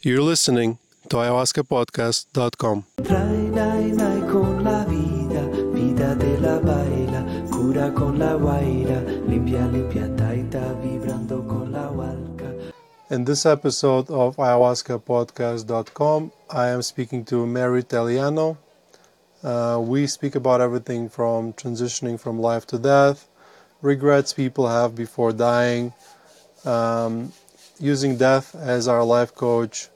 You're listening to ayahuascapodcast.com. Trae, nai, nai con la vida, vida de la baila, cura con la guaira, limpia, limpia, taita, vibrando con la hualca. In this episode of ayahuascapodcast.com, I am speaking to Mary Telliano. Uh, we speak about everything from transitioning from life to death, regrets people have before dying, um, using death as our life coach,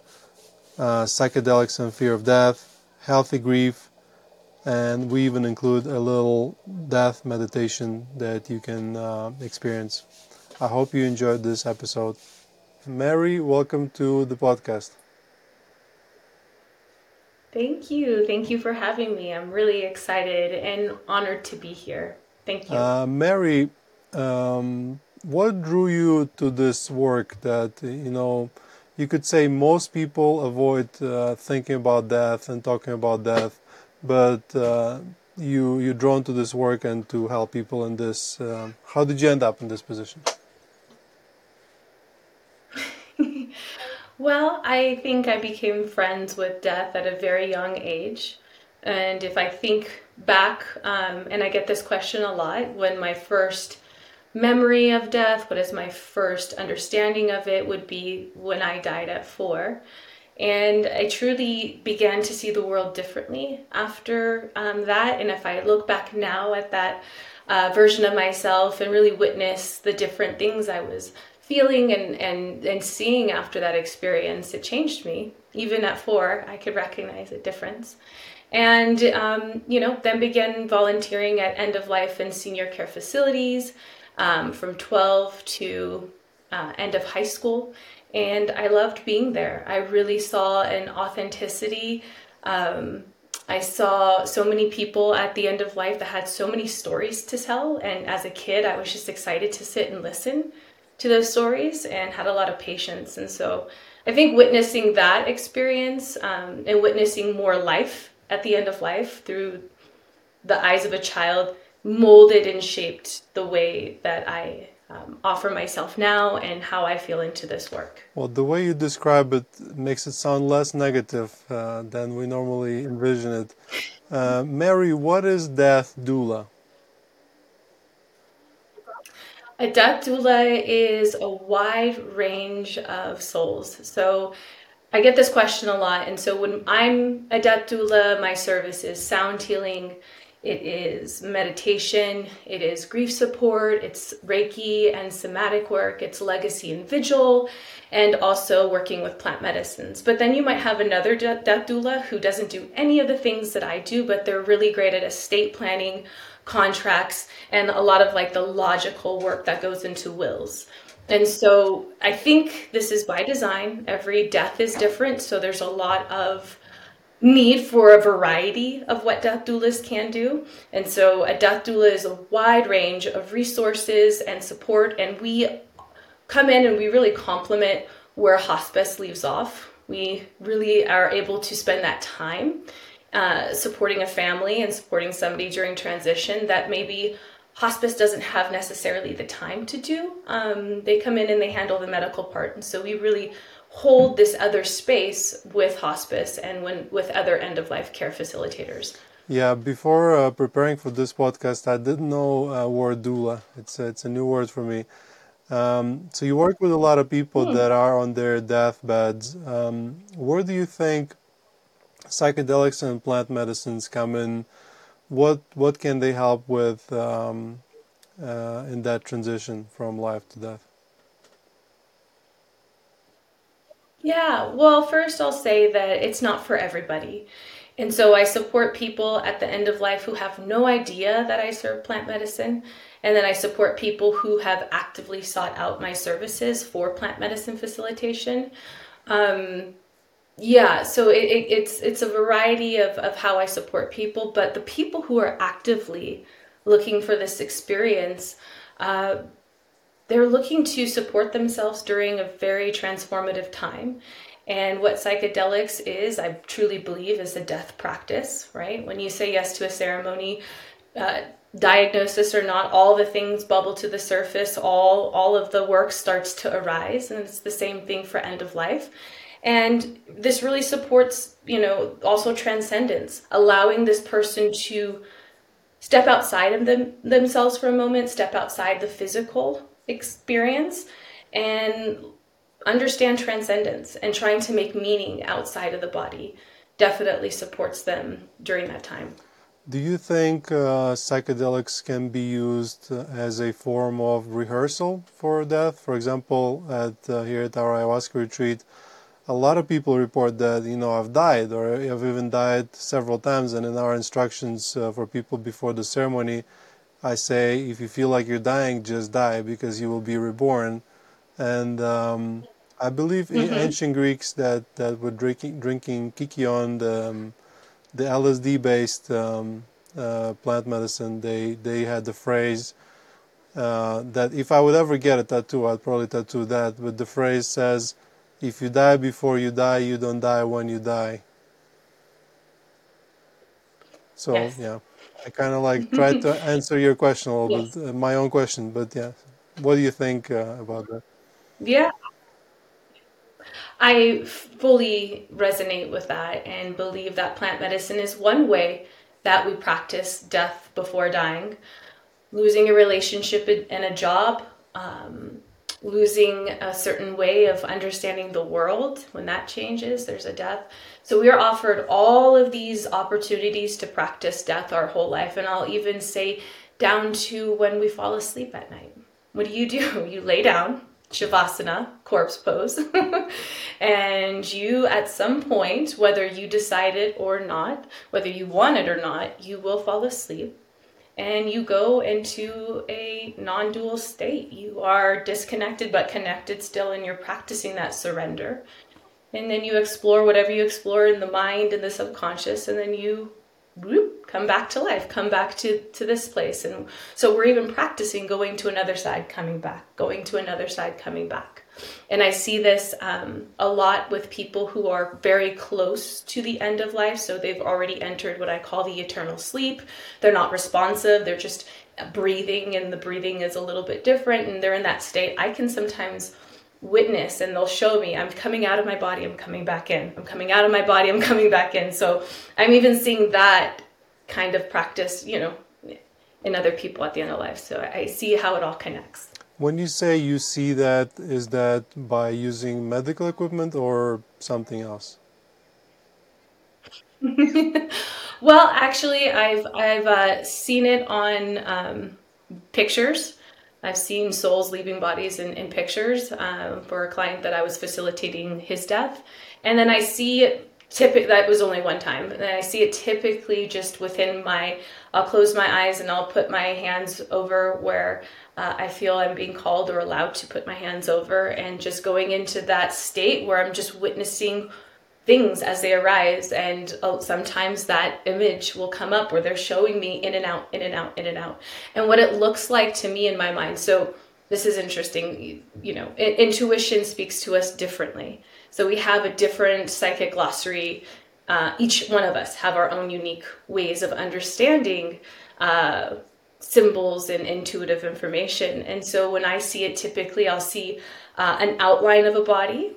uh, psychedelics and fear of death, healthy grief, and we even include a little death meditation that you can uh, experience. I hope you enjoyed this episode. Mary, welcome to the podcast. Thank you. Thank you for having me. I'm really excited and honored to be here. Thank you. Uh, Mary, um, what drew you to this work that, you know, you could say most people avoid uh, thinking about death and talking about death, but uh, you, you're drawn to this work and to help people in this. Um, how did you end up in this position? well, I think I became friends with death at a very young age. And if I think back, um, and I get this question a lot, when my first memory of death, what is my first understanding of it, would be when I died at four. And I truly began to see the world differently after um, that. And if I look back now at that uh, version of myself and really witness the different things I was feeling and, and, and seeing after that experience, it changed me. Even at four, I could recognize a difference. And, um, you know, then began volunteering at end of life and senior care facilities um, from 12 to uh, end of high school. And I loved being there. I really saw an authenticity. Um, I saw so many people at the end of life that had so many stories to tell. And as a kid, I was just excited to sit and listen to those stories and had a lot of patience. And so I think witnessing that experience um, and witnessing more life at the end of life through the eyes of a child molded and shaped the way that I um, offer myself now and how I feel into this work. Well, the way you describe it makes it sound less negative uh, than we normally envision it. Uh, Mary, what is death doula? A death doula is a wide range of souls. So I get this question a lot. And so when I'm a death doula, my service is sound healing, it is meditation, it is grief support, it's Reiki and somatic work, it's legacy and vigil, and also working with plant medicines. But then you might have another death doula who doesn't do any of the things that I do, but they're really great at estate planning, contracts, and a lot of like the logical work that goes into wills. And so I think this is by design. Every death is different, so there's a lot of need for a variety of what death doulas can do. And so a death doula is a wide range of resources and support, and we come in and we really complement where hospice leaves off. We really are able to spend that time uh, supporting a family and supporting somebody during transition that maybe hospice doesn't have necessarily the time to do. Um, they come in and they handle the medical part. And so we really hold this other space with hospice and when with other end of life care facilitators. Yeah, before uh, preparing for this podcast, I didn't know uh, word doula. It's a, it's a new word for me. Um, so you work with a lot of people hmm. that are on their deathbeds. Um, where do you think psychedelics and plant medicines come in? What what can they help with um, uh, in that transition from life to death? Yeah, well, first I'll say that it's not for everybody. And so I support people at the end of life who have no idea that I serve plant medicine. And then I support people who have actively sought out my services for plant medicine facilitation. Um, yeah, so it, it, it's it's a variety of, of how I support people, but the people who are actively looking for this experience, uh, they're looking to support themselves during a very transformative time. And what psychedelics is, I truly believe, is a death practice, right? When you say yes to a ceremony, uh, diagnosis or not, all the things bubble to the surface, all, all of the work starts to arise. And it's the same thing for end of life. And this really supports, you know, also transcendence, allowing this person to step outside of them, themselves for a moment, step outside the physical experience, and understand transcendence and trying to make meaning outside of the body definitely supports them during that time. Do you think uh, psychedelics can be used as a form of rehearsal for death? For example, at uh, here at our ayahuasca retreat, a lot of people report that you know I've died or I've even died several times. And in our instructions uh, for people before the ceremony, I say if you feel like you're dying, just die because you will be reborn. And um, I believe mm-hmm. ancient Greeks that, that were drinking drinking kykeon, the, um, the LSD based um, uh, plant medicine. They they had the phrase uh, that if I would ever get a tattoo, I'd probably tattoo that. But the phrase says, "If you die before you die, you don't die when you die." So yes. yeah, I kind of like tried to answer your question a little yes. bit, uh, my own question. But yeah, what do you think uh, about that? Yeah, I fully resonate with that and believe that plant medicine is one way that we practice death before dying. Losing a relationship and a job, um, losing a certain way of understanding the world, when that changes, there's a death. So we are offered all of these opportunities to practice death our whole life. And I'll even say down to when we fall asleep at night. What do you do? You lay down, Shavasana, corpse pose. and you, at some point, whether you decide it or not, whether you want it or not, you will fall asleep and you go into a non dual state. You are disconnected but connected still, and you're practicing that surrender. And then you explore whatever you explore in the mind and the subconscious, and then you whoop, come back to life, come back to, to this place. And so we're even practicing going to another side, coming back, going to another side, coming back. And I see this um, a lot with people who are very close to the end of life. So they've already entered what I call the eternal sleep. They're not responsive, they're just breathing, and the breathing is a little bit different, and they're in that state. I can sometimes witness and they'll show me I'm coming out of my body, I'm coming back in. I'm coming out of my body, I'm coming back in. So I'm even seeing that kind of practice, you know, in other people at the end of life. So I see how it all connects. When you say you see that, is that by using medical equipment or something else? well, actually, I've I've uh, seen it on um, pictures. I've seen souls leaving bodies in, in pictures um, for a client that I was facilitating his death. And then I see it typically, that was only one time. And I see it typically just within my, I'll close my eyes and I'll put my hands over where uh, I feel I'm being called or allowed to put my hands over and just going into that state where I'm just witnessing things as they arise. And uh, sometimes that image will come up where they're showing me in and out in and out in and out and what it looks like to me in my mind. So this is interesting. You know intuition speaks to us differently. So we have a different psychic glossary. Uh, each one of us have our own unique ways of understanding uh, symbols and intuitive information and so when i see it typically i'll see uh, an outline of a body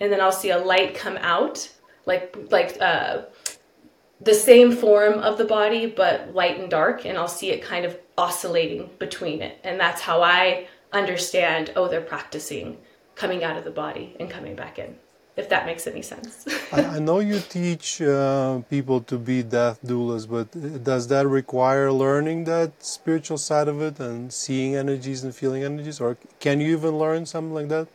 and then I'll see a light come out, like like uh, the same form of the body, but light and dark, and I'll see it kind of oscillating between it, and that's how I understand. Oh, they're practicing coming out of the body and coming back in. If that makes any sense. I, I, know you teach uh, people to be death doulas, but does that require learning that spiritual side of it and seeing energies and feeling energies, or can you even learn something like that?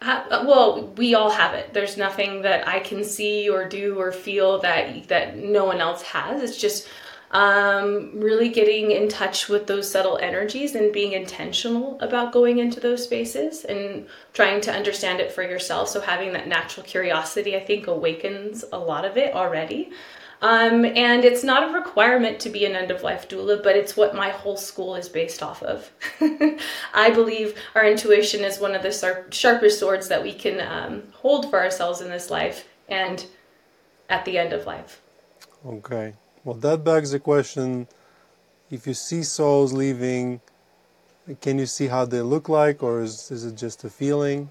Uh, well, we all have it. There's nothing that I can see or do or feel that that no one else has. It's just um, really getting in touch with those subtle energies and being intentional about going into those spaces and trying to understand it for yourself. So having that natural curiosity, I think, awakens a lot of it already. Um, and it's not a requirement to be an end of life doula, but it's what my whole school is based off of. I believe our intuition is one of the sharp, sharpest swords that we can um, hold for ourselves in this life and at the end of life. Okay. Well, that begs the question if you see souls leaving, can you see how they look like, or is, is it just a feeling?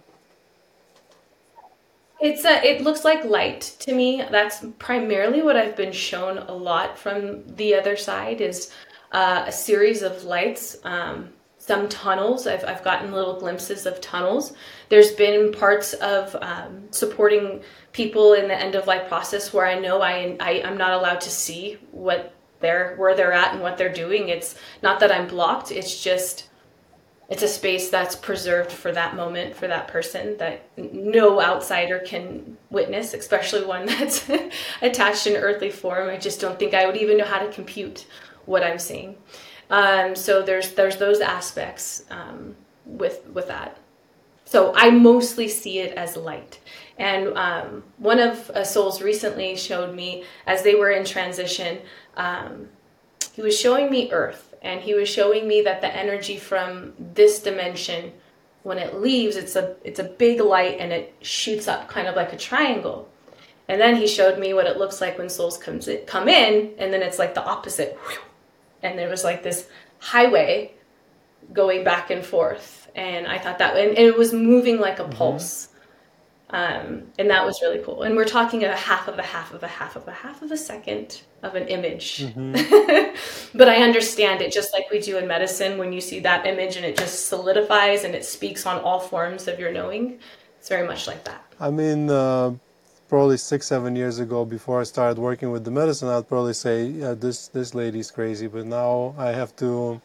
It's a, it looks like light to me. That's primarily what I've been shown a lot from the other side is uh, a series of lights. Um, some tunnels. I've, I've gotten little glimpses of tunnels. There's been parts of um, supporting people in the end of life process where I know I, I I'm not allowed to see what they're where they're at and what they're doing. It's not that I'm blocked. It's just it's a space that's preserved for that moment for that person that no outsider can witness especially one that's attached in earthly form i just don't think i would even know how to compute what i'm seeing um, so there's there's those aspects um, with with that. So i mostly see it as light. And um, one of uh, souls recently showed me as they were in transition um, he was showing me earth and he was showing me that the energy from this dimension when it leaves it's a it's a big light and it shoots up kind of like a triangle. And then he showed me what it looks like when souls comes in, come in and then it's like the opposite and there was like this highway going back and forth and i thought that and, and it was moving like a mm-hmm. pulse um, and that was really cool. And we're talking a half of a half of a half of a half of a second of an image. Mm-hmm. but I understand it just like we do in medicine when you see that image and it just solidifies and it speaks on all forms of your knowing. It's very much like that. I mean, uh, probably six, seven years ago, before I started working with the medicine, I'd probably say, yeah, this, this lady's crazy. But now I have to,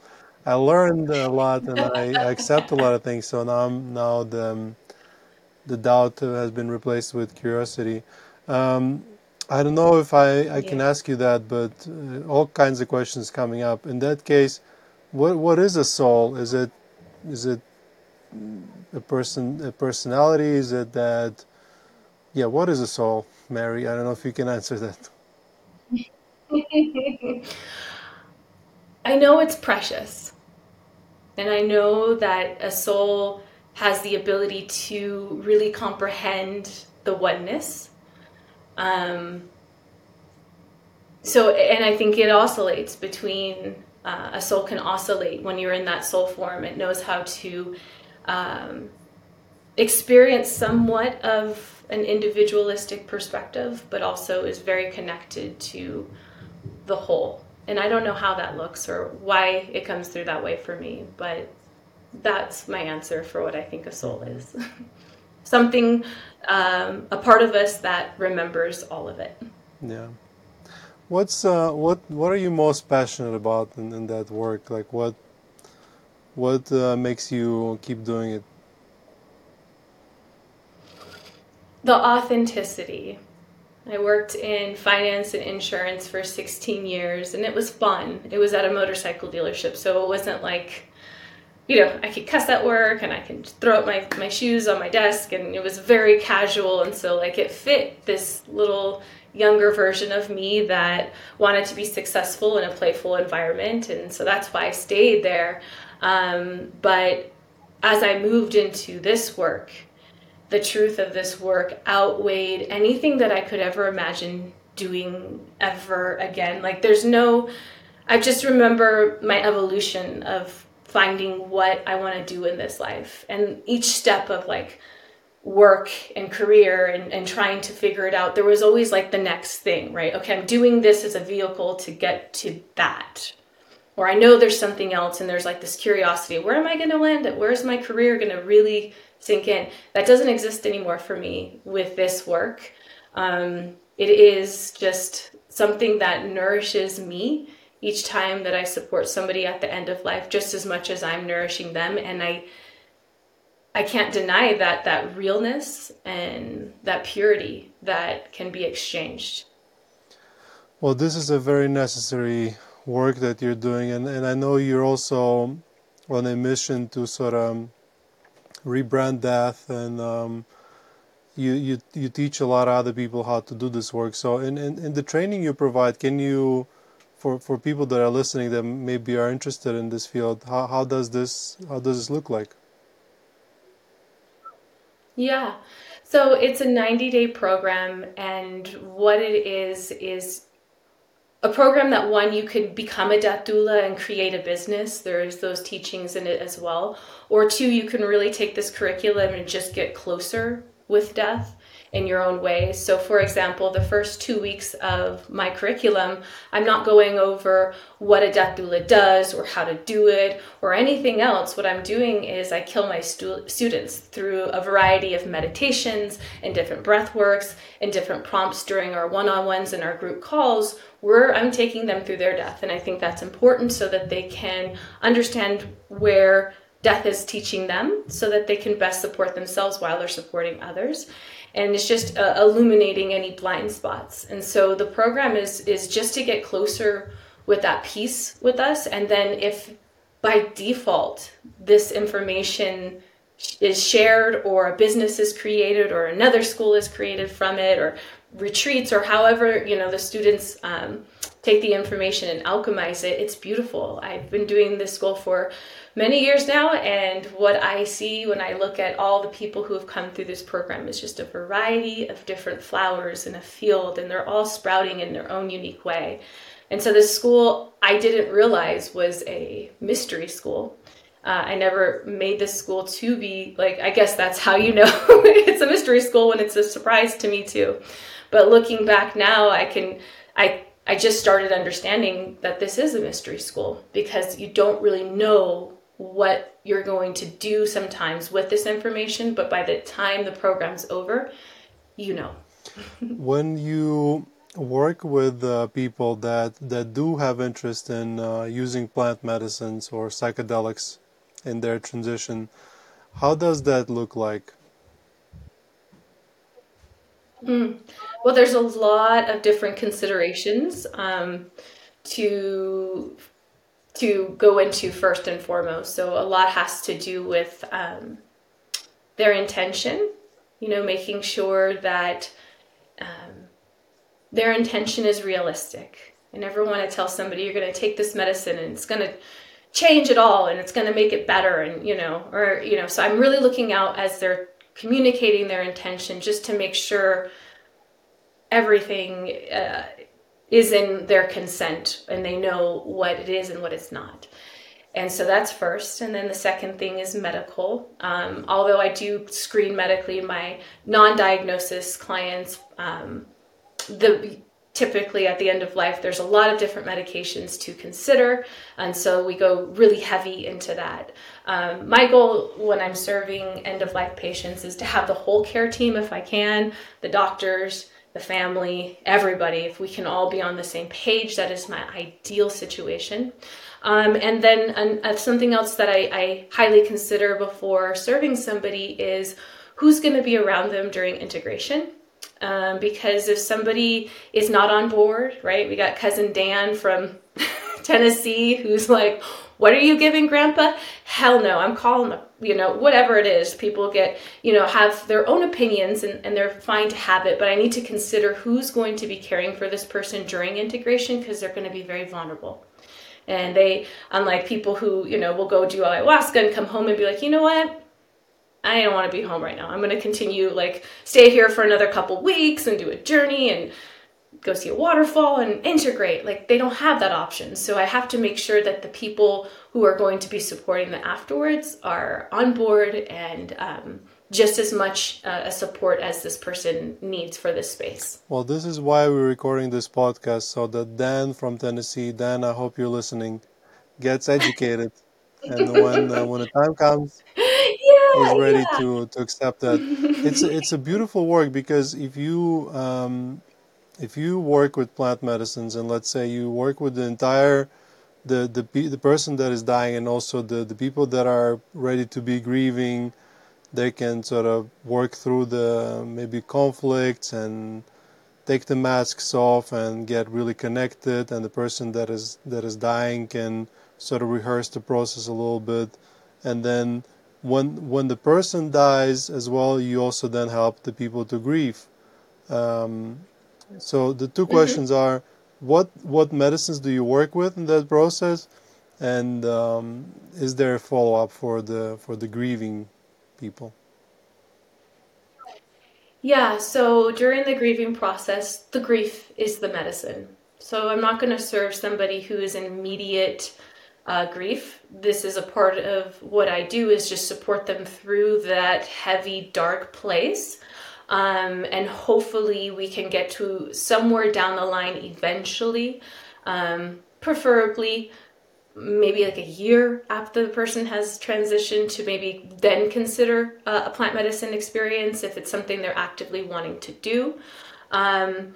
I learned a lot and I, I accept a lot of things. So now I'm, now the, the doubt has been replaced with curiosity. Um, I don't know if I, I can ask you that, but uh, all kinds of questions coming up. In that case, what what is a soul? Is it is it a person a personality? Is it that? Yeah, what is a soul, Mary? I don't know if you can answer that. I know it's precious, and I know that a soul has the ability to really comprehend the oneness. Um, so, and I think it oscillates between uh, a soul can oscillate when you're in that soul form. It knows how to um, experience somewhat of an individualistic perspective, but also is very connected to the whole. And I don't know how that looks or why it comes through that way for me, but that's my answer for what I think a soul is. Something, um, a part of us that remembers all of it. Yeah. What's uh, what What are you most passionate about in, in that work? Like what what uh, makes you keep doing it? The authenticity. I worked in finance and insurance for 16 years, and it was fun. It was at a motorcycle dealership, so it wasn't like you know, I could cuss at work and I can throw up my, my shoes on my desk and it was very casual. And so like it fit this little younger version of me that wanted to be successful in a playful environment. And so that's why I stayed there. Um, but as I moved into this work, the truth of this work outweighed anything that I could ever imagine doing ever again. Like there's no, I just remember my evolution of finding what I want to do in this life. And each step of like work and career and, and trying to figure it out, there was always like the next thing, right? Okay, I'm doing this as a vehicle to get to that. Or I know there's something else and there's like this curiosity where am I going to land at? Where's my career going to really sink in? That doesn't exist anymore for me with this work. Um, it is just something that nourishes me each time that I support somebody at the end of life just as much as I'm nourishing them and I I can't deny that that realness and that purity that can be exchanged. Well, this is a very necessary work that you're doing and, and I know you're also on a mission to sort of rebrand death and um, you, you you teach a lot of other people how to do this work. So in, in, in the training you provide, can you for for people that are listening that maybe are interested in this field how, how does this how does this look like yeah so it's a 90 day program and what it is is a program that one you could become a death doula and create a business there's those teachings in it as well or two you can really take this curriculum and just get closer with death in your own way. So, for example, the first two weeks of my curriculum, I'm not going over what a death doula does or how to do it or anything else. What I'm doing is I kill my stu- students through a variety of meditations and different breath works and different prompts during our one on ones and our group calls where I'm taking them through their death. And I think that's important so that they can understand where death is teaching them so that they can best support themselves while they're supporting others and it's just uh, illuminating any blind spots and so the program is is just to get closer with that piece with us and then if by default this information is shared or a business is created or another school is created from it or retreats or however you know the students um, take the information and alchemize it it's beautiful i've been doing this school for many years now. And what I see when I look at all the people who have come through this program is just a variety of different flowers in a field, and they're all sprouting in their own unique way. And so this school I didn't realize was a mystery school. Uh, I never made this school to be like, I guess that's how you know it's a mystery school when it's a surprise to me too. But looking back now, I can, I I just started understanding that this is a mystery school because you don't really know what you're going to do sometimes with this information, but by the time the program's over, you know. when you work with uh, people that, that do have interest in uh, using plant medicines or psychedelics in their transition, how does that look like? Mm. Well, there's a lot of different considerations um, to to go into first and foremost. So a lot has to do with um, their intention, you know, making sure that um, their intention is realistic. I never want to tell somebody you're going to take this medicine and it's going to change it all and it's going to make it better and you know or you know so i'm really looking out as they're communicating their intention just to make sure everything uh, is in their consent and they know what it is and what it's not. And so that's first. And then the second thing is medical. Um, although I do screen medically my non diagnosis clients, um, the typically at the end of life there's a lot of different medications to consider and so we go really heavy into that um, my goal when i'm serving end of life patients is to have the whole care team if i can the doctors the family, everybody, if we can all be on the same page, that is my ideal situation. Um, and then uh, something else that I, I highly consider before serving somebody is who's going to be around them during integration. Um, because if somebody is not on board, right, we got cousin Dan from Tennessee who's like, what are you giving grandpa? Hell no, I'm calling them, you know, whatever it is. People get, you know, have their own opinions and, and they're fine to have it, but I need to consider who's going to be caring for this person during integration because they're going to be very vulnerable. And they, unlike people who, you know, will go do ayahuasca and come home and be like, you know what? I don't want to be home right now. I'm going to continue, like, stay here for another couple weeks and do a journey and go see a waterfall and integrate. Like they don't have that option. So I have to make sure that the people who are going to be supporting them afterwards are on board and um, just as much uh, a support as this person needs for this space. Well, this is why we're recording this podcast so that Dan from Tennessee, Dan, I hope you're listening, gets educated. and when uh, when the time comes, yeah, is ready yeah. to to accept that. It's a, it's a beautiful work because if you um, if you work with plant medicines and let's say you work with the entire the the the person that is dying and also the the people that are ready to be grieving they can sort of work through the maybe conflicts and take the masks off and get really connected and the person that is that is dying can sort of rehearse the process a little bit and then when when the person dies as well you also then help the people to grieve um, so the two mm-hmm. questions are what what medicines do you work with in that process, and um, is there a follow up for the for the grieving people? Yeah, so during the grieving process, the grief is the medicine. So I'm not going to serve somebody who is in immediate uh, grief. This is a part of what I do is just support them through that heavy, dark place. Um, and hopefully we can get to somewhere down the line eventually, um, preferably maybe like a year after the person has transitioned to maybe then consider uh, a plant medicine experience if it's something they're actively wanting to do. Um,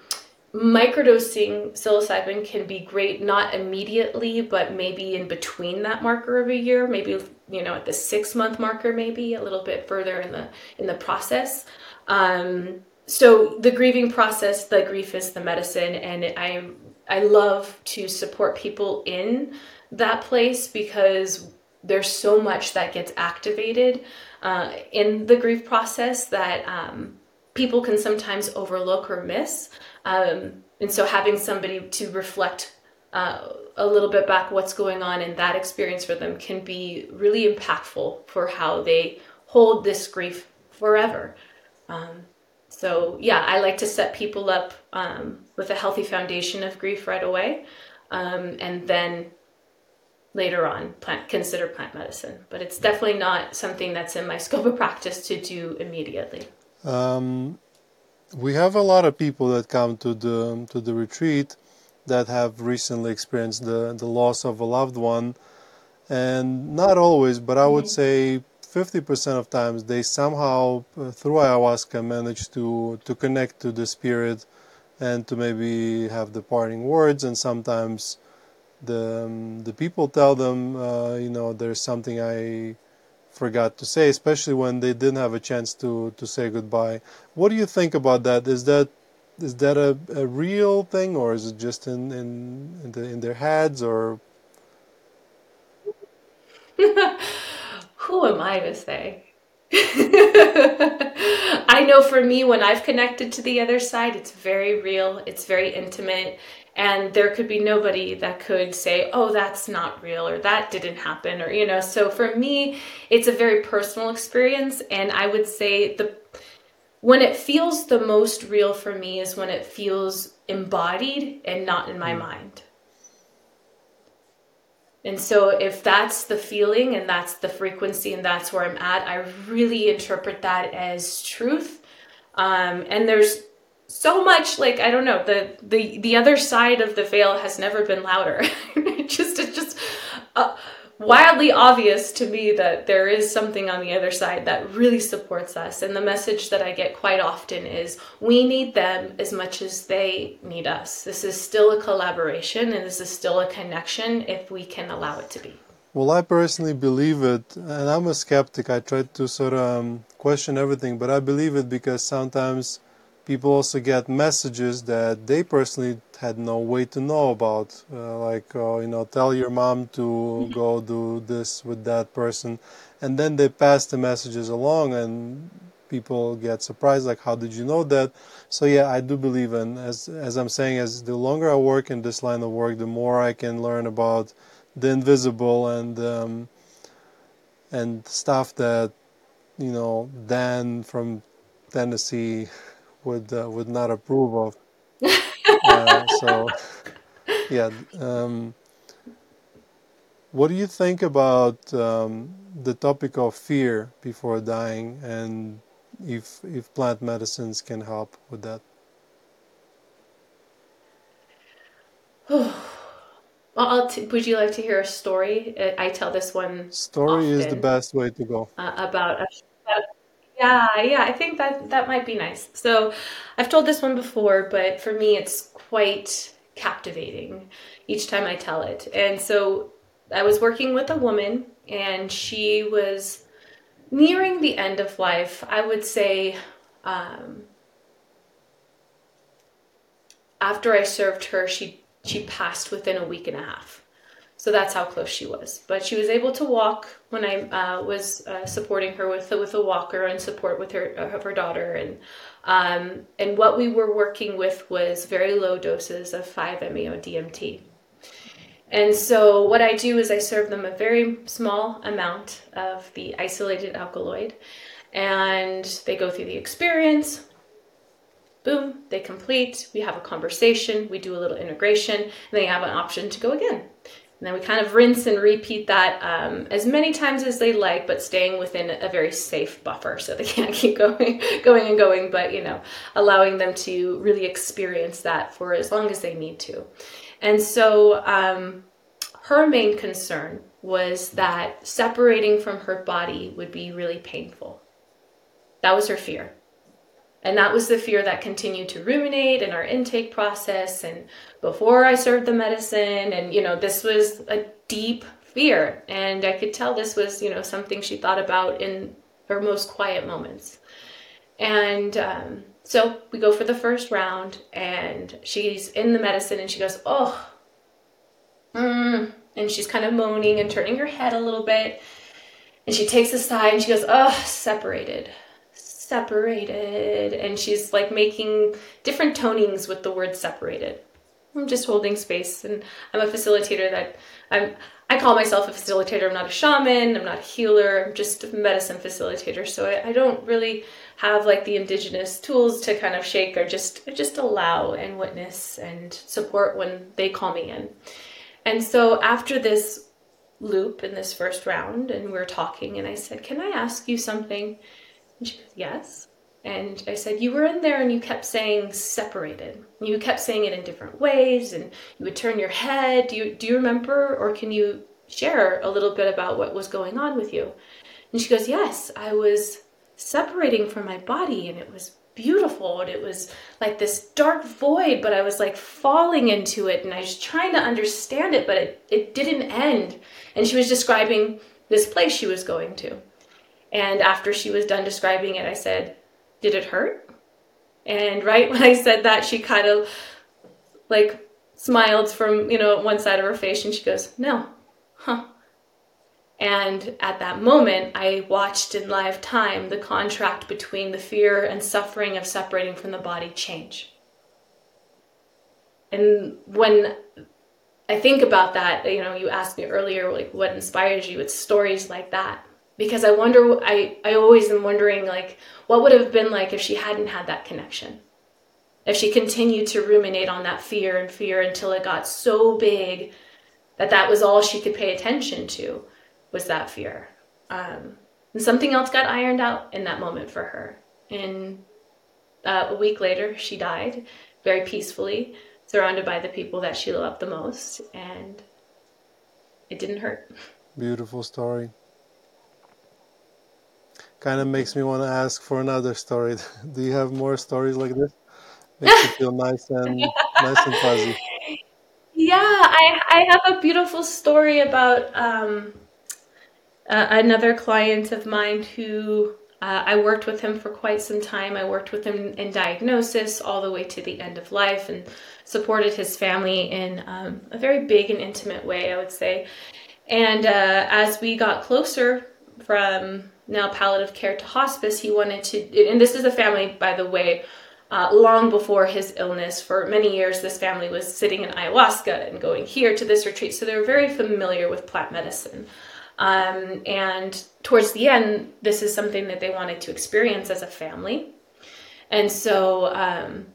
microdosing psilocybin can be great not immediately but maybe in between that marker of a year maybe you know at the six month marker maybe a little bit further in the in the process um, so the grieving process the grief is the medicine and i i love to support people in that place because there's so much that gets activated uh, in the grief process that um, people can sometimes overlook or miss. Um, and so having somebody to reflect uh, a little bit back what's going on in that experience for them can be really impactful for how they hold this grief forever. Um, so yeah, I like to set people up um, with a healthy foundation of grief right away, um, and then later on plant consider plant medicine but it's definitely not something that's in my scope of practice to do immediately um, we have a lot of people that come to the to the retreat that have recently experienced the the loss of a loved one and not always but i would mm-hmm. say 50% of times they somehow uh, through ayahuasca manage to to connect to the spirit and to maybe have the parting words and sometimes the um, the people tell them, uh, you know, there's something I forgot to say, especially when they didn't have a chance to to say goodbye. What do you think about that? Is that is that a, a real thing, or is it just in in in, the, in their heads, or? Who am I to say? I know for me, when I've connected to the other side, it's very real, it's very intimate, and there could be nobody that could say oh that's not real or that didn't happen or you know so for me it's a very personal experience. And i would say the when it feels the most real for me is when it feels embodied and not in my mm. mind. And so if that's the feeling and that's the frequency and that's where i'm at i really interpret that as truth. Um, and there's so much like I don't know the the the other side of the veil has never been louder. just it's just uh, wildly obvious to me that there is something on the other side that really supports us. And the message that I get quite often is we need them as much as they need us. This is still a collaboration and this is still a connection if we can allow it to be. Well, I personally believe it, and I'm a skeptic. I try to sort of um, question everything, but I believe it because sometimes people also get messages that they personally had no way to know about uh, like uh, you know tell your mom to mm-hmm. go do this with that person and then they pass the messages along and people get surprised like how did you know that so yeah i do believe in as as i'm saying as the longer i work in this line of work the more i can learn about the invisible and um, and stuff that you know dan from tennessee would uh, would not approve of. uh, so, yeah. Um, what do you think about um, the topic of fear before dying, and if if plant medicines can help with that? Well, t- would you like to hear a story? I tell this one. Story is the best way to go. Uh, about a, yeah, yeah, I think that that might be nice. So, I've told this one before, but for me, it's quite captivating each time I tell it. And so, I was working with a woman, and she was nearing the end of life. I would say, um, after I served her, she she passed within a week and a half. So that's how close she was. But she was able to walk when I uh, was uh, supporting her with with a walker and support with her uh, her daughter. And um, and what we were working with was very low doses of 5-MeO DMT. And so what I do is I serve them a very small amount of the isolated alkaloid, and they go through the experience. Boom, they complete. We have a conversation. We do a little integration, and they have an option to go again And then we kind of rinse and repeat that um, as many times as they like, but staying within a very safe buffer so they can't keep going, going and going, but you know, allowing them to really experience that for as long as they need to. And so um, her main concern was that separating from her body would be really painful. That was her fear. And that was the fear that continued to ruminate in our intake process and before I served the medicine. And, you know, this was a deep fear. And I could tell this was, you know, something she thought about in her most quiet moments. And um, so we go for the first round, and she's in the medicine and she goes, Oh, mm, and she's kind of moaning and turning her head a little bit. And she takes a sigh and she goes, Oh, separated separated and she's like making different tonings with the word separated. I'm just holding space and i'm a facilitator that i'm i call myself a facilitator. I'm not a shaman. I'm not a healer. I'm just a medicine facilitator. So I, I don't really have like the indigenous tools to kind of shake or just just allow and witness and support when they call me in. And so after this loop in this first round and we are talking and i said can i ask you something and she goes, Yes. And I said, You were in there and you kept saying separated. You kept saying it in different ways and you would turn your head. Do you, do you remember or can you share a little bit about what was going on with you? And she goes, Yes, I was separating from my body and it was beautiful and it was like this dark void, but I was like falling into it and I was trying to understand it, but it, it didn't end. And she was describing this place she was going to. And after she was done describing it, I said, Did it hurt? And right when I said that, she kind of like smiled from, you know, one side of her face and she goes, No, huh. And at that moment, I watched in live time the contract between the fear and suffering of separating from the body change. And when I think about that, you know, you asked me earlier, like, what inspires you? It's stories like that because I wonder I I always am wondering like what would have been like if she hadn't had that connection. If she continued to ruminate on that fear and fear until it got so big that that was all she could pay attention to was that fear. Um, and something else got ironed out in that moment for her. And uh, a week later, she died very peacefully, surrounded by the people that she loved the most, and it didn't hurt. Beautiful story kind of makes me want to ask for another story. Do you have more stories like this? Makes you feel nice and nice and fuzzy. Yeah, I I have a beautiful story about um, uh, another client of mine who uh, I worked with him for quite some time. I worked with him in diagnosis all the way to the end of life and supported his family in um, a very big and intimate way, I would say. And uh, as we got closer from now palliative care to hospice, he wanted to, and this is a family, by the way, uh, long before his illness. For many years, this family was sitting in ayahuasca and going here to this retreat, so they were very familiar with plant medicine. Um, and towards the end, this is something that they wanted to experience as a family. And so um,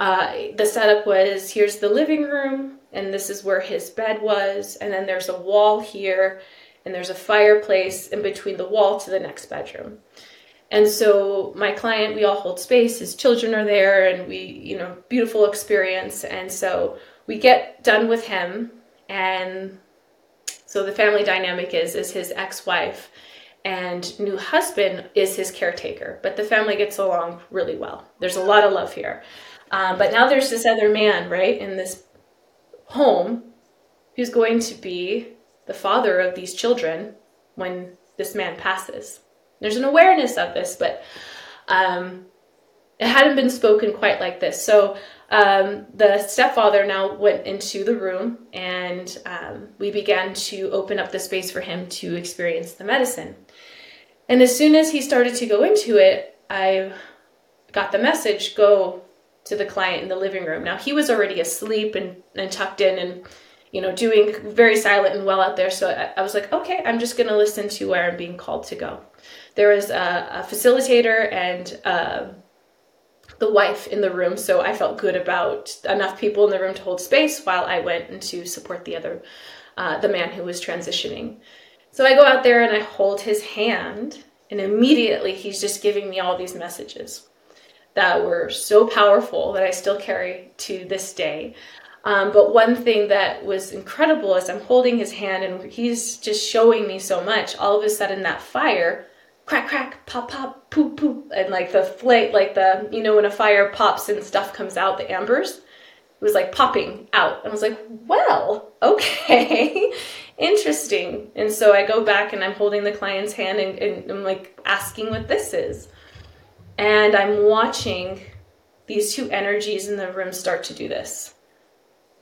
uh, the setup was here's the living room, and this is where his bed was, and then there's a wall here and there's a fireplace in between the wall to the next bedroom. And so my client, we all hold space, his children are there, and we, you know, beautiful experience. And so we get done with him, and so the family dynamic is is his ex-wife and new husband is his caretaker, but the family gets along really well. There's a lot of love here. Um, but now there's this other man, right, in this home who's going to be the father of these children when this man passes. There's an awareness of this, but um, it hadn't been spoken quite like this. So um, the stepfather now went into the room and um, we began to open up the space for him to experience the medicine. And as soon as he started to go into it, I got the message go to the client in the living room. Now he was already asleep and, and tucked in and you know, doing very silent and well out there. So I, I was like, okay, I'm just going to listen to where I'm being called to go. There was a, a facilitator and a the wife in the room, so I felt good about enough people in the room to hold space while I went and to support the other, uh, the man who was transitioning. So I go out there and I hold his hand, and immediately he's just giving me all these messages that were so powerful that I still carry to this day. Um, but one thing that was incredible is I'm holding his hand and he's just showing me so much. All of a sudden, that fire, crack, crack, pop, pop, poop, poop, and like the flame, like the, you know, when a fire pops and stuff comes out, the ambers, it was like popping out. And I was like, well, okay, interesting. And so I go back and I'm holding the client's hand and, and I'm like asking what this is. And I'm watching these two energies in the room start to do this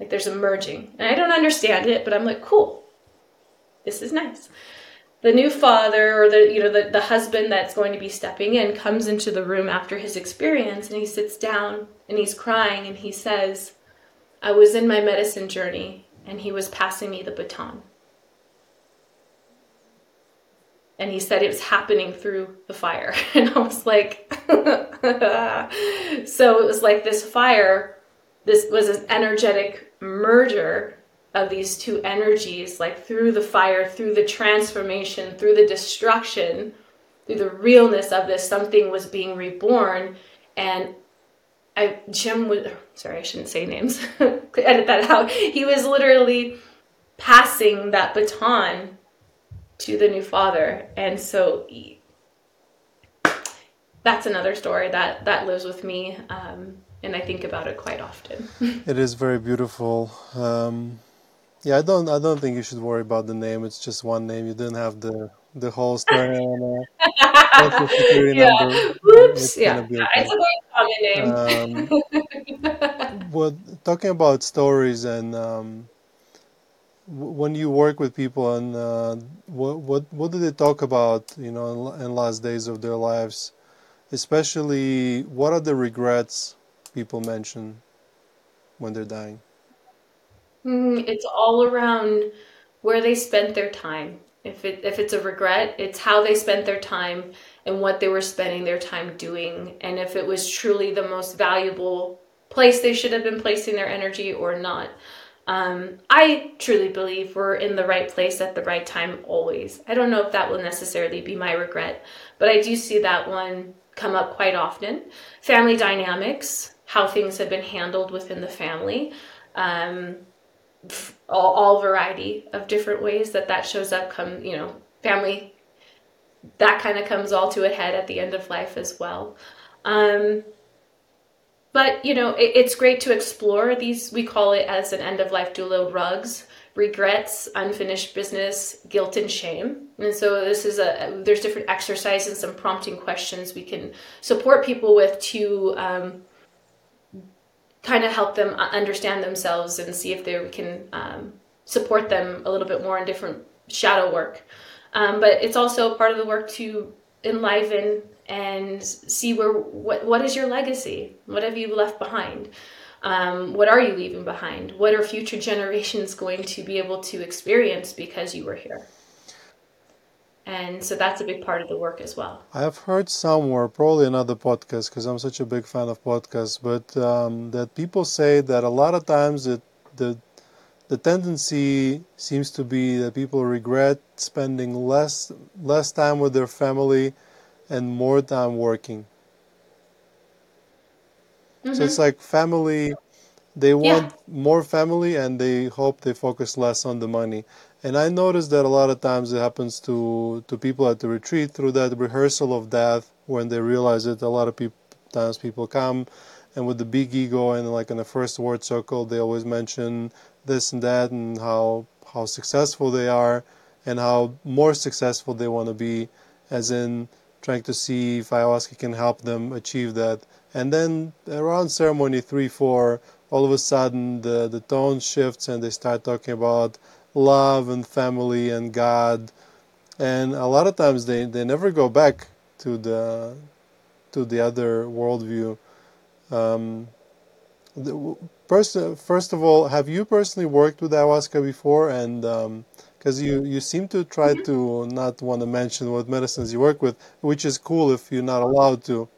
like there's a merging. And I don't understand it, but I'm like, cool. This is nice. The new father or the you know the, the husband that's going to be stepping in comes into the room after his experience and he sits down and he's crying and he says, I was in my medicine journey and he was passing me the baton. and he said it was happening through the fire and i was like so it was like this fire this was an energetic merger of these two energies, like through the fire, through the transformation, through the destruction, through the realness of this, something was being reborn. And I, Jim was, sorry, I shouldn't say names, edit that out. He was literally passing that baton to the new father. And so that's another story that, that lives with me. Um, and I think about it quite often. it is very beautiful. Um, yeah, I don't. I don't think you should worry about the name. It's just one name. You didn't have the the whole story on a security yeah. number. Whoops. It's Yeah. gonna be Yeah, okay. It's a very common name. Um, well, talking about stories and um, w- when you work with people and uh, what what what do they talk about? You know, in, in last days of their lives, especially what are the regrets people mention when they're dying? Mm, it's all around where they spent their time. If it if it's a regret, it's how they spent their time and what they were spending their time doing, and if it was truly the most valuable place they should have been placing their energy or not. Um, I truly believe we're in the right place at the right time always. I don't know if that will necessarily be my regret, but I do see that one come up quite often. Family dynamics, how things have been handled within the family. Um, all, all variety of different ways that that shows up come you know family that kind of comes all to a head at the end of life as well um, but you know it, it's great to explore these we call it as an end of life doula rugs regrets unfinished business guilt and shame and so this is a there's different exercises and some prompting questions we can support people with to um, kind of help them uh, understand themselves and see if they can um, support them a little bit more in different shadow work. Um, but it's also part of the work to enliven and see where what what is your legacy? What have you left behind? Um, what are you leaving behind? What are future generations going to be able to experience because you were here? And so that's a big part of the work as well. I have heard somewhere, probably another podcast, because I'm such a big fan of podcasts, but um, that people say that a lot of times it, the the tendency seems to be that people regret spending less less time with their family and more time working. So it's like family, they Yeah. want more family and they hope they focus less on the money. And I noticed that a lot of times it happens to to people at the retreat through that rehearsal of death when they realize that a lot of times people come and with the big ego and like in the first word circle they always mention this and that and how how successful they are and how more successful they want to be as in trying to see if ayahuasca can help them achieve that. And then around ceremony three four all of a sudden the the tone shifts and they start talking about love and family and god and a lot of times they they never go back to the to the other worldview um, the, first, first of all, have you personally worked with ayahuasca before? And because you, you seem to try to not want to mention what medicines you work with, which is cool if you're not allowed to.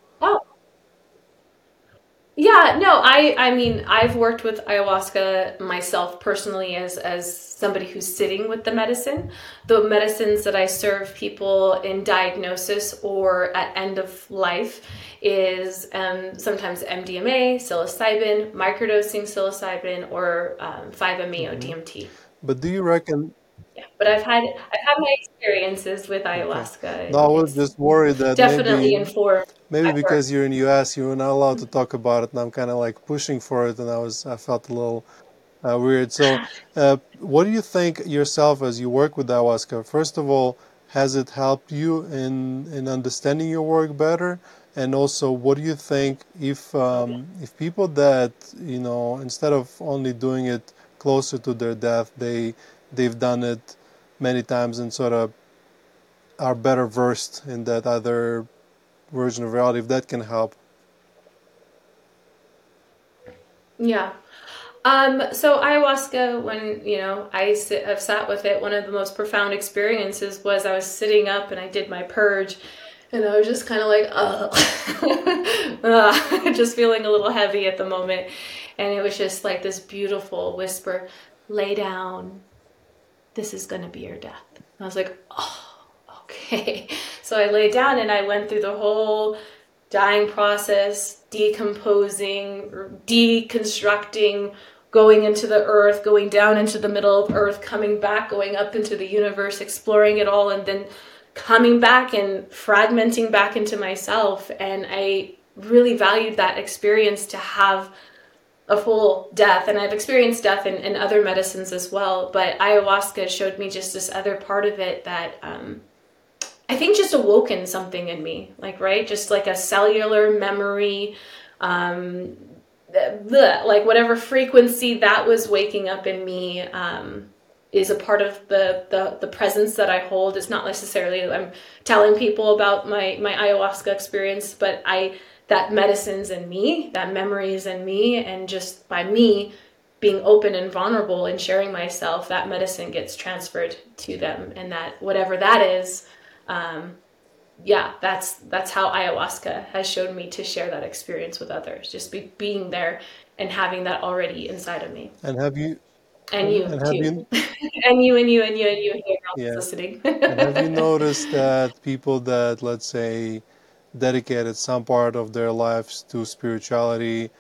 Yeah, no, I I mean, I've worked with ayahuasca myself personally as as somebody who's sitting with the medicine. The medicines that I serve people in diagnosis or at end of life is um, sometimes MDMA, psilocybin, microdosing psilocybin, or um, 5-MeO DMT. But do you reckon? Yeah, but I've had I've had my experiences with ayahuasca. No, I was just worried that definitely maybe informed maybe work. because you're in US, you were not allowed to talk about it, and I'm kind of like pushing for it, and I was I felt a little uh, weird. So, uh, what do you think yourself as you work with ayahuasca? First of all, has it helped you in in understanding your work better? And also, what do you think if um, if people that you know instead of only doing it closer to their death, they they've done it many times and sort of are better versed in that other version of reality, if that can help. Yeah. Um, so ayahuasca, when you know I sit, I've sat with it. One of the most profound experiences was I was sitting up and I did my purge, and I was just kind of like, uh, just feeling a little heavy at the moment, and it was just like this beautiful whisper, "Lay down. This is gonna be your death." And I was like, "Oh, okay." So I lay down and I went through the whole dying process, decomposing, deconstructing, going into the earth, going down into the middle of earth, coming back, going up into the universe, exploring it all, and then coming back and fragmenting back into myself. And I really valued that experience to have a full death. And I've experienced death in, in other medicines as well, but ayahuasca showed me just this other part of it that. Um, I think just awoken something in me, like right, just like a cellular memory, um, the, like whatever frequency that was waking up in me um, is a part of the, the the presence that I hold. It's not necessarily I'm telling people about my my ayahuasca experience, but I that medicine's in me, that memory is in me, and just by me being open and vulnerable and sharing myself, that medicine gets transferred to them, and that whatever that is um, yeah, that's that's how ayahuasca has shown me to share that experience with others. Just be, being there and having that already inside of me, And have you and you and too, you and you and you and you and you else yeah listening. and have you noticed that people that let's say dedicated some part of their lives to spirituality,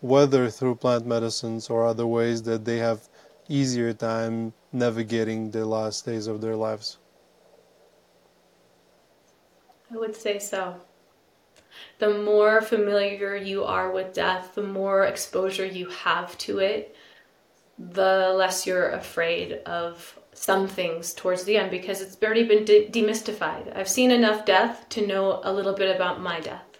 whether through plant medicines or other ways, that they have easier time navigating the last days of their lives? I would say so. The more familiar you are with death, the more exposure you have to it, the less you're afraid of some things towards the end because it's already been de- demystified. I've seen enough death to know a little bit about my death.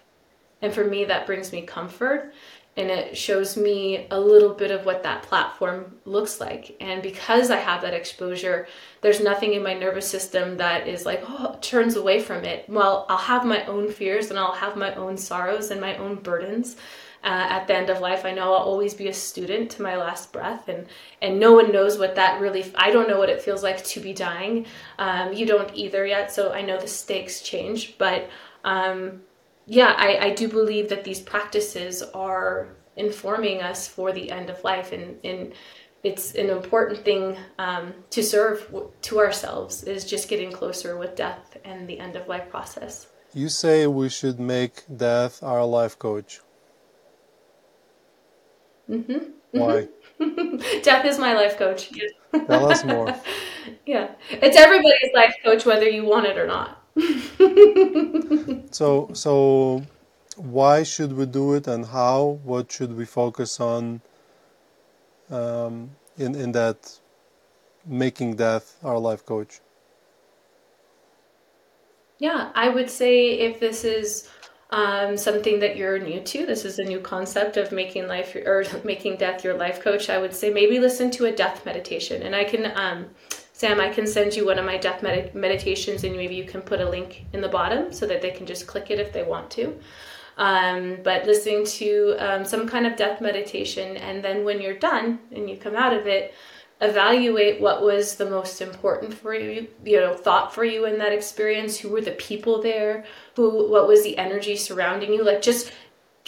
And for me, that brings me comfort and it shows me a little bit of what that platform looks like. And because I have that exposure, there's nothing in my nervous system that is like, oh, turns away from it. Well, I'll have my own fears and I'll have my own sorrows and my own burdens. Uh, at the end of life, I know I'll always be a student to my last breath, and and no one knows what that really. I don't know what it feels like to be dying. Um, you don't either yet, so I know the stakes change, but um, yeah, I, I do believe that these practices are informing us for the end of life, and, and it's an important thing um, to serve w- to ourselves is just getting closer with death and the end of life process. You say we should make death our life coach. Why? death is my life coach. Tell us more. yeah, it's everybody's life coach, whether you want it or not. So, so why should we do it and how? What should we focus on um, in in that making death our life coach? Yeah, I would say if this is um, something that you're new to, this is a new concept of making life or making death your life coach. I would say maybe listen to a death meditation, and I can, um, Sam, I can send you one of my death med- meditations, and maybe you can put a link in the bottom so that they can just click it if they want to. Um, but listening to um, some kind of death meditation, and then when you're done and you come out of it, evaluate what was the most important for you you know thought for you in that experience who were the people there who what was the energy surrounding you like just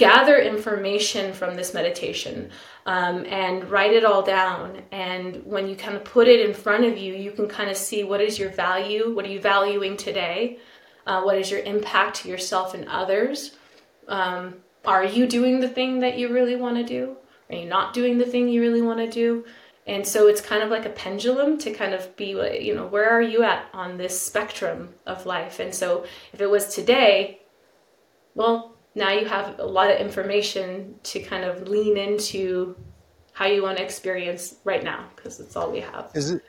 gather information from this meditation um, and write it all down. And when you kind of put it in front of you, you can kind of see what is your value, what are you valuing today, uh, what is your impact to yourself and others. Um, are you doing the thing that you really want to do? Are you not doing the thing you really want to do? And so it's kind of like a pendulum to kind of be, you know, where are you at on this spectrum of life? And so if it was today, well, now you have a lot of information to kind of lean into how you want to experience right now because it's all we have. Is it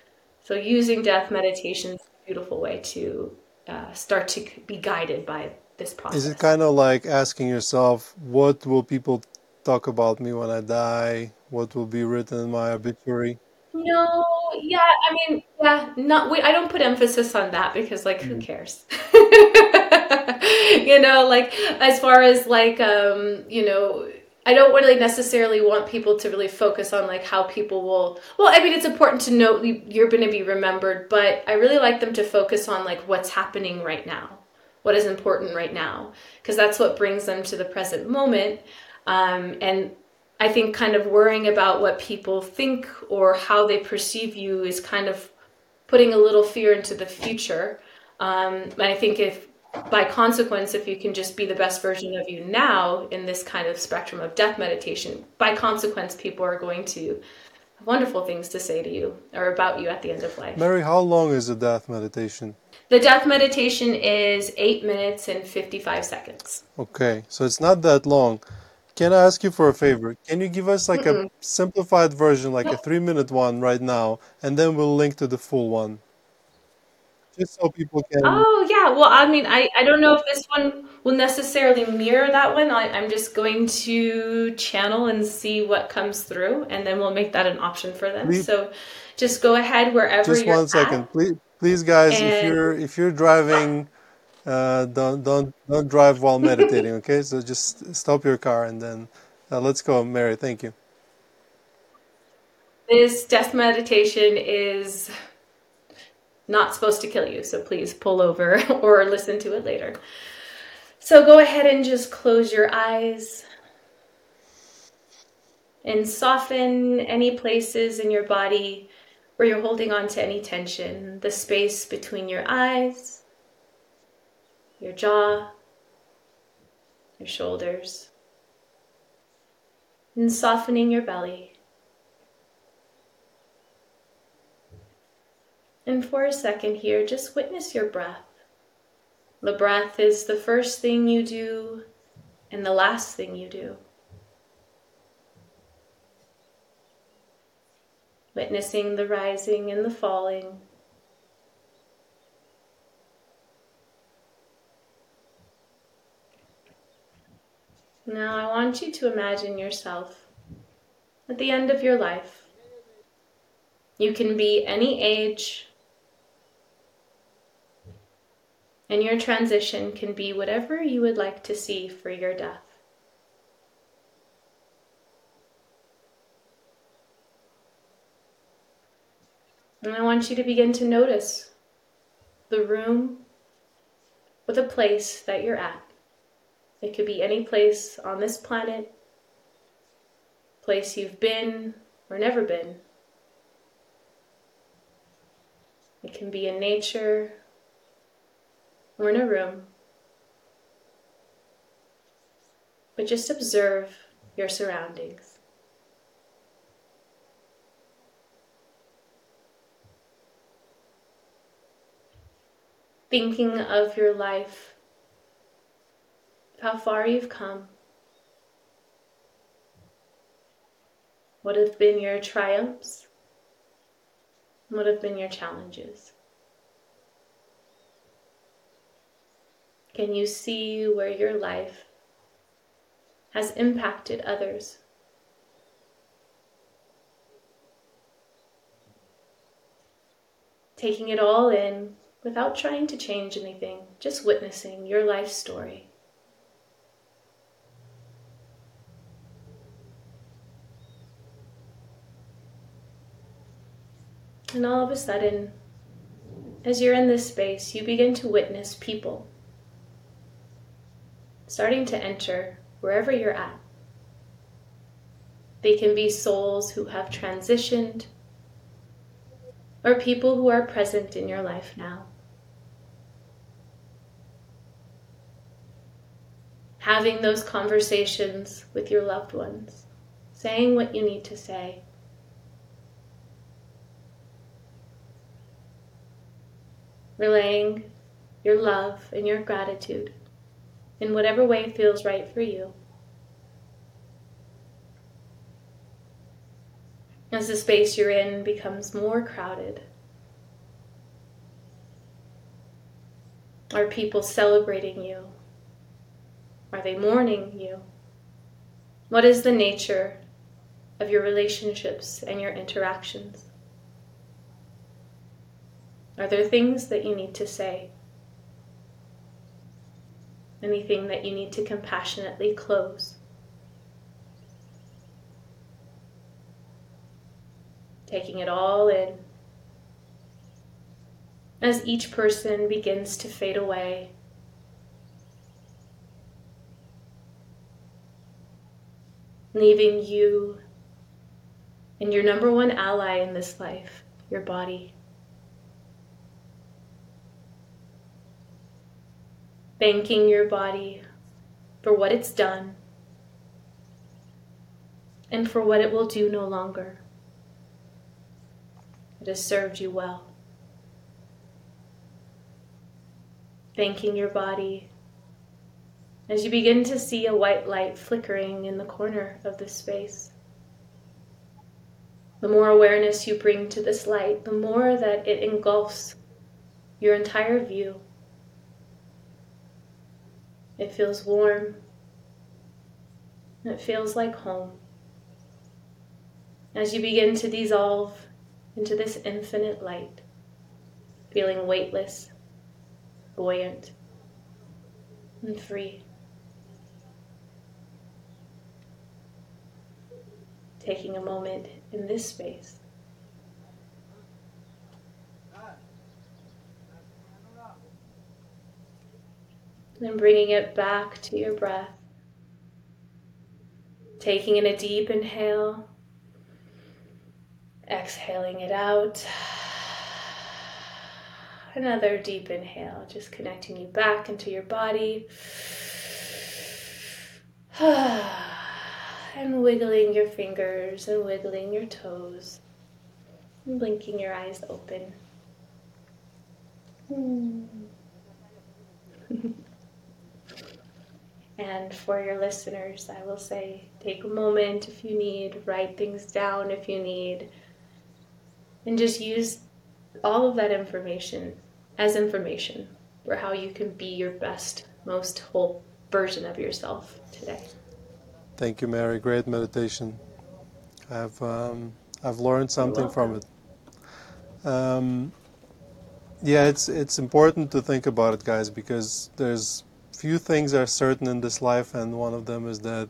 So using death meditation is a beautiful way to uh, start to be guided by this process. is it kind of like asking yourself, what will people talk about me when I die? What will be written in my obituary? No, yeah, I mean, yeah, not we I don't put emphasis on that because like who Mm. cares? You know, like as far as like um, you know, I don't really necessarily want people to really focus on like how people will well, I mean it's important to note you're going to be remembered, but I really like them to focus on like what's happening right now. What is important right now because that's what brings them to the present moment. Um, and I think kind of worrying about what people think or how they perceive you is kind of putting a little fear into the future. Um, and I think if by consequence, if you can just be the best version of you now in this kind of spectrum of death meditation, by consequence, people are going to have wonderful things to say to you or about you at the end of life. Mary, how long is the death meditation? The death meditation is eight minutes and 55 seconds. Okay, so it's not that long. Can I ask you for a favor? Can you give us like a simplified version, like a three minute one right now, and then we'll link to the full one? Just so people can. Oh yeah, well I mean I, I don't know if this one will necessarily mirror that one. I, I'm just going to channel and see what comes through and then we'll make that an option for them. Please- So just go ahead wherever Just you're one second, at. please, please, guys. If And- you're if you're driving, uh, don't don't don't drive while meditating. Okay, so just stop your car and then uh, let's go, Mary. Thank you. This death meditation is not supposed to kill you, so please pull over or listen to it later. So go ahead and just close your eyes and soften any places in your body where you're holding on to any tension, the space between your eyes, your jaw, your shoulders, and softening your belly. And for a second here, just witness your breath. The breath is the first thing you do and the last thing you do. Witnessing the rising and the falling. Now I want you to imagine yourself at the end of your life. You can be any age, and your transition can be whatever you would like to see for your death. And I want you to begin to notice the room or the place that you're at. It could be any place on this planet, place you've been or never been. It can be in nature or in a room. But just observe your surroundings. Thinking of your life, how far you've come. What have been your triumphs? What have been your challenges? Can you see where your life has impacted others? Taking it all in without trying to change anything, just witnessing your life story. And all of a sudden, as you're in this space, you begin to witness people starting to enter wherever you're at. They can be souls who have transitioned or people who are present in your life now. Having those conversations with your loved ones, saying what you need to say. Relaying your love and your gratitude in whatever way feels right for you. As the space you're in becomes more crowded, are people celebrating you? Are they mourning you? What is the nature of your relationships and your interactions? Are there things that you need to say? Anything that you need to compassionately close? Taking it all in. As each person begins to fade away, leaving you and your number one ally in this life, your body. Thanking your body for what it's done and for what it will do no longer. It has served you well. Thanking your body as you begin to see a white light flickering in the corner of this space. The more awareness you bring to this light, the more that it engulfs your entire view. It feels warm. It feels like home. As you begin to dissolve into this infinite light, feeling weightless, buoyant, and free. Taking a moment in this space and bringing it back to your breath. Taking in a deep inhale, exhaling it out. Another deep inhale, just connecting you back into your body. and wiggling your fingers and wiggling your toes and blinking your eyes open. And for your listeners, I will say take a moment if you need, write things down if you need, and just use all of that information as information for how you can be your best, most whole version of yourself today. Thank you, Mary. Great meditation. I've um, I've learned something from it. Um, yeah, it's it's important to think about it, guys, because there's few things are certain in this life, and one of them is that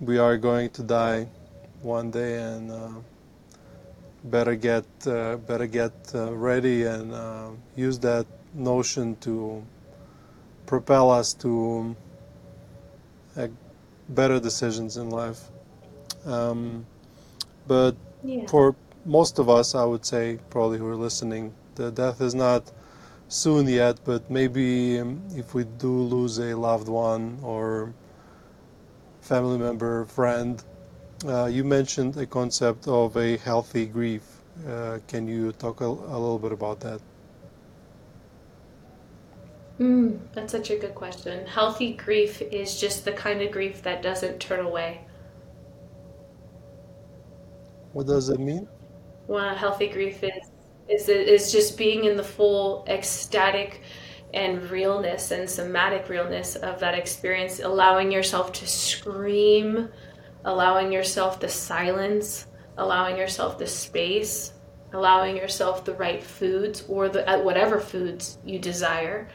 we are going to die one day, and uh, better get uh, better get uh, ready and uh, use that notion to propel us to uh, better decisions in life. Um, but yeah. for most of us, I would say, probably who are listening, the death is not soon yet, but maybe um, if we do lose a loved one or family member, friend, uh, you mentioned a concept of a healthy grief. Uh, can you talk a, a, little bit about that? Mm, that's such a good question. Healthy grief is just the kind of grief that doesn't turn away. What does it mean? Well, healthy grief is is is just being in the full ecstatic and realness and somatic realness of that experience, allowing yourself to scream, allowing yourself the silence, allowing yourself the space, allowing yourself the right foods or the uh, whatever foods you desire.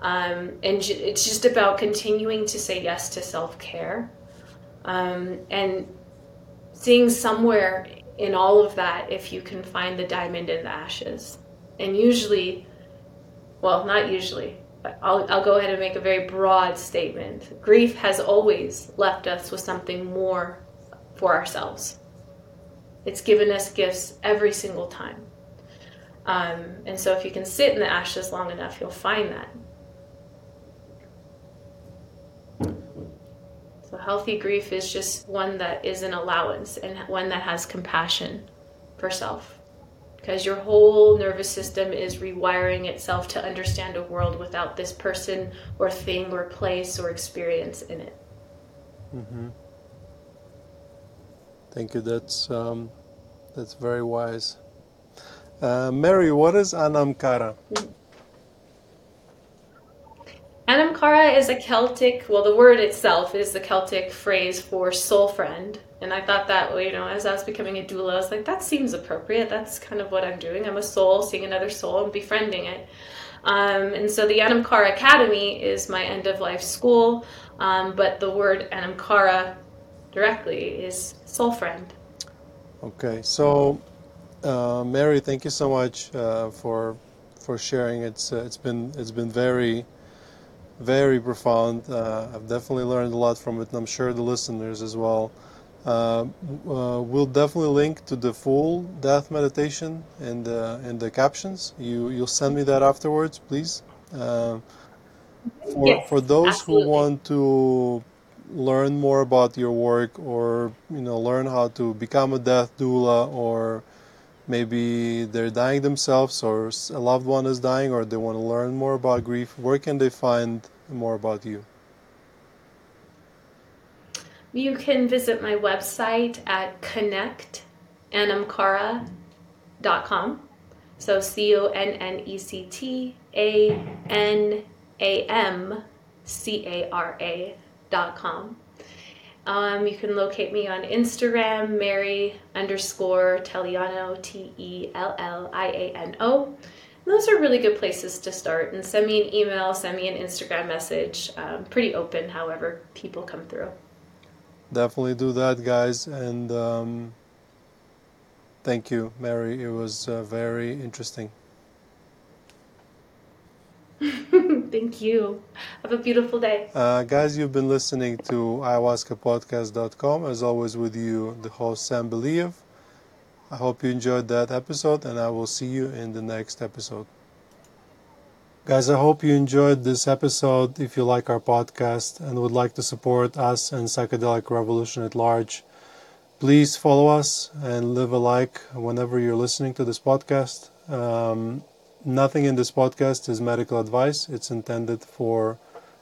Um, and it's just about continuing to say yes to self care um, and seeing somewhere in all of that if you can find the diamond in the ashes. And usually, well, not usually, I'll, I'll go ahead and make a very broad statement. Grief has always left us with something more for ourselves. It's given us gifts every single time. Um, and so if you can sit in the ashes long enough, you'll find that. Healthy grief is just one that is an allowance and one that has compassion for self. Because your whole nervous system is rewiring itself to understand a world without this person or thing or place or experience in it. Mm-hmm. Thank you. That's um, that's very wise. Uh, Mary, what is Anamcara? Anamcara is a Celtic, well, the word itself is the Celtic phrase for soul friend. And I thought that, you know, as I was becoming a doula, I was like, that seems appropriate. That's kind of what I'm doing. I'm a soul, seeing another soul and befriending it. Um, and so the Anamcara Academy is my end of life school, um, but the word Anamcara directly is soul friend. Okay, so uh, Mary, thank you so much uh, for for sharing. It's uh, it's been it's been very very profound. Uh, I've definitely learned a lot from it, and I'm sure the listeners as well. Uh, uh, we'll definitely link to the full death meditation in the in the captions. You you'll send me that afterwards, please. for yes, for those absolutely. who want to learn more about your work or you know learn how to become a death doula or maybe they're dying themselves or a loved one is dying or they want to learn more about grief. Where can they find more about you? You can visit my website at connectanamcara.com so c-o-n-n-e-c-t-a-n-a-m-c-a-r-a com. Um, you can locate me on Instagram, Mary underscore Telliano, T E L L I A N O. Those are really good places to start. And send me an email, send me an Instagram message. Um, pretty open, however, people come through. Definitely do that, guys. And um, thank you, Mary. It was uh, very interesting. Thank you. Have a beautiful day. Uh, guys, you've been listening to ayahuascapodcast.com. As always, with you, the host, Sam Believ. I hope you enjoyed that episode, and I will see you in the next episode. Guys, I hope you enjoyed this episode. If you like our podcast and would like to support us and Psychedelic Revolution at large, please follow us and leave a like whenever you're listening to this podcast. Um, Nothing in this podcast is medical advice. It's intended for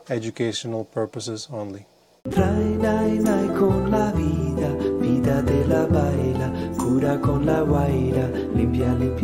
educational purposes only. con la vida, vida de la baila, cura con la guaira, limpia, limpia